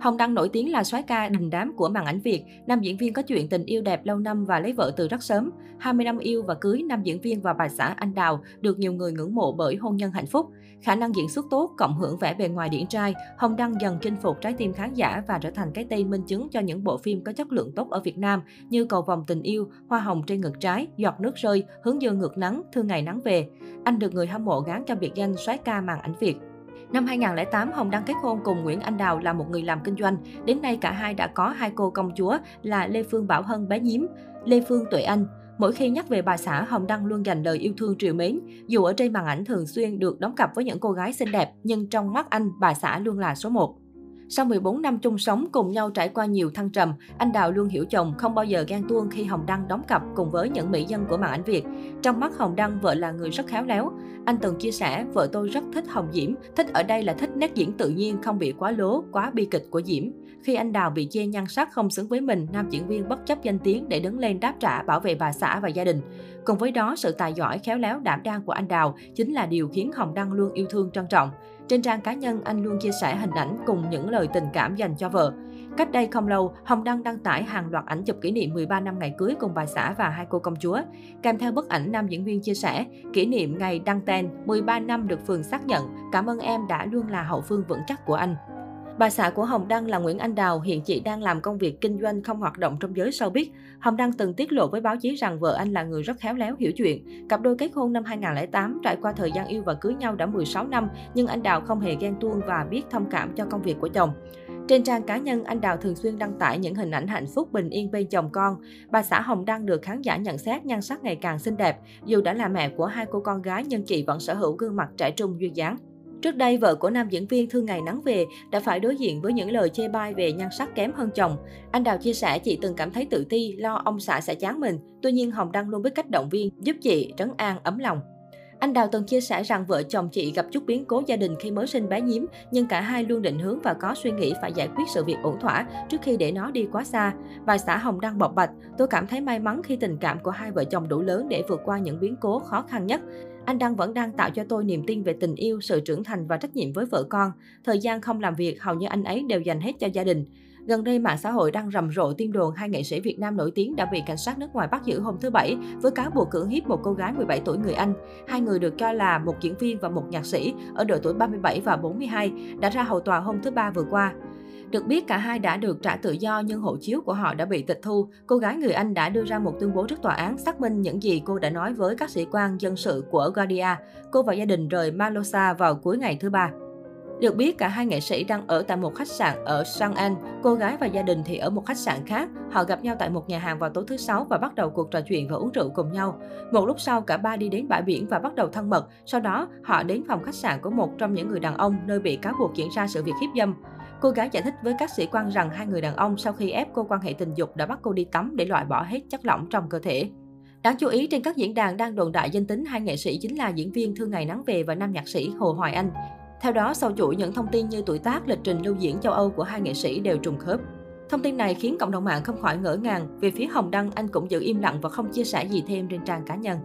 Hồng Đăng nổi tiếng là soái ca đình đám của màn ảnh Việt. Nam diễn viên có chuyện tình yêu đẹp lâu năm và lấy vợ từ rất sớm. 20 năm yêu và cưới, nam diễn viên và bà xã Anh Đào được nhiều người ngưỡng mộ bởi hôn nhân hạnh phúc. Khả năng diễn xuất tốt, cộng hưởng vẻ bề ngoài điển trai, Hồng Đăng dần chinh phục trái tim khán giả và trở thành cái tên minh chứng cho những bộ phim có chất lượng tốt ở Việt Nam như Cầu vòng tình yêu, Hoa hồng trên ngực trái, Giọt nước rơi, Hướng dương ngược nắng, Thương ngày nắng về. Anh được người hâm mộ gán cho biệt danh soái ca màn ảnh Việt. Năm 2008, Hồng đăng kết hôn cùng Nguyễn Anh Đào là một người làm kinh doanh. Đến nay cả hai đã có hai cô công chúa là Lê Phương Bảo Hân bé nhím, Lê Phương Tuệ Anh. Mỗi khi nhắc về bà xã, Hồng Đăng luôn dành lời yêu thương triều mến. Dù ở trên màn ảnh thường xuyên được đóng cặp với những cô gái xinh đẹp, nhưng trong mắt anh, bà xã luôn là số 1. Sau 14 năm chung sống cùng nhau trải qua nhiều thăng trầm, anh Đào luôn hiểu chồng không bao giờ ghen tuông khi Hồng Đăng đóng cặp cùng với những mỹ nhân của màn ảnh Việt. Trong mắt Hồng Đăng, vợ là người rất khéo léo. Anh từng chia sẻ, vợ tôi rất thích Hồng Diễm, thích ở đây là thích nét diễn tự nhiên, không bị quá lố, quá bi kịch của Diễm. Khi anh Đào bị chê nhan sắc không xứng với mình, nam diễn viên bất chấp danh tiếng để đứng lên đáp trả bảo vệ bà xã và gia đình. Cùng với đó, sự tài giỏi, khéo léo, đảm đang của anh Đào chính là điều khiến Hồng Đăng luôn yêu thương trân trọng. Trên trang cá nhân, anh luôn chia sẻ hình ảnh cùng những lời tình cảm dành cho vợ. Cách đây không lâu, Hồng Đăng đăng tải hàng loạt ảnh chụp kỷ niệm 13 năm ngày cưới cùng bà xã và hai cô công chúa. Kèm theo bức ảnh, nam diễn viên chia sẻ, kỷ niệm ngày đăng tên 13 năm được phường xác nhận, cảm ơn em đã luôn là hậu phương vững chắc của anh. Bà xã của Hồng Đăng là Nguyễn Anh Đào, hiện chị đang làm công việc kinh doanh không hoạt động trong giới showbiz. Hồng Đăng từng tiết lộ với báo chí rằng vợ anh là người rất khéo léo, hiểu chuyện. Cặp đôi kết hôn năm 2008, trải qua thời gian yêu và cưới nhau đã 16 năm, nhưng anh Đào không hề ghen tuông và biết thông cảm cho công việc của chồng. Trên trang cá nhân, anh Đào thường xuyên đăng tải những hình ảnh hạnh phúc bình yên bên chồng con. Bà xã Hồng Đăng được khán giả nhận xét nhan sắc ngày càng xinh đẹp. Dù đã là mẹ của hai cô con gái, nhưng chị vẫn sở hữu gương mặt trẻ trung duyên dáng. Trước đây, vợ của nam diễn viên Thương Ngày Nắng Về đã phải đối diện với những lời chê bai về nhan sắc kém hơn chồng. Anh Đào chia sẻ chị từng cảm thấy tự ti, lo ông xã sẽ chán mình. Tuy nhiên, Hồng Đăng luôn biết cách động viên, giúp chị trấn an, ấm lòng. Anh Đào từng chia sẻ rằng vợ chồng chị gặp chút biến cố gia đình khi mới sinh bé nhím, nhưng cả hai luôn định hướng và có suy nghĩ phải giải quyết sự việc ổn thỏa trước khi để nó đi quá xa. Bà xã Hồng Đăng bộc bạch, tôi cảm thấy may mắn khi tình cảm của hai vợ chồng đủ lớn để vượt qua những biến cố khó khăn nhất. Anh Đăng vẫn đang tạo cho tôi niềm tin về tình yêu, sự trưởng thành và trách nhiệm với vợ con. Thời gian không làm việc, hầu như anh ấy đều dành hết cho gia đình. Gần đây, mạng xã hội đang rầm rộ tin đồn hai nghệ sĩ Việt Nam nổi tiếng đã bị cảnh sát nước ngoài bắt giữ hôm thứ Bảy với cáo buộc cưỡng hiếp một cô gái 17 tuổi người Anh. Hai người được cho là một diễn viên và một nhạc sĩ ở độ tuổi 37 và 42 đã ra hầu tòa hôm thứ Ba vừa qua. Được biết cả hai đã được trả tự do nhưng hộ chiếu của họ đã bị tịch thu. Cô gái người Anh đã đưa ra một tuyên bố trước tòa án xác minh những gì cô đã nói với các sĩ quan dân sự của Guardia. Cô và gia đình rời Malosa vào cuối ngày thứ ba. Được biết, cả hai nghệ sĩ đang ở tại một khách sạn ở Sang An. Cô gái và gia đình thì ở một khách sạn khác. Họ gặp nhau tại một nhà hàng vào tối thứ Sáu và bắt đầu cuộc trò chuyện và uống rượu cùng nhau. Một lúc sau, cả ba đi đến bãi biển và bắt đầu thân mật. Sau đó, họ đến phòng khách sạn của một trong những người đàn ông nơi bị cáo buộc diễn ra sự việc hiếp dâm. Cô gái giải thích với các sĩ quan rằng hai người đàn ông sau khi ép cô quan hệ tình dục đã bắt cô đi tắm để loại bỏ hết chất lỏng trong cơ thể. Đáng chú ý, trên các diễn đàn đang đồn đại danh tính hai nghệ sĩ chính là diễn viên Thương Ngày Nắng Về và nam nhạc sĩ Hồ Hoài Anh. Theo đó, sau chuỗi những thông tin như tuổi tác, lịch trình lưu diễn châu Âu của hai nghệ sĩ đều trùng khớp. Thông tin này khiến cộng đồng mạng không khỏi ngỡ ngàng. Về phía Hồng Đăng, anh cũng giữ im lặng và không chia sẻ gì thêm trên trang cá nhân.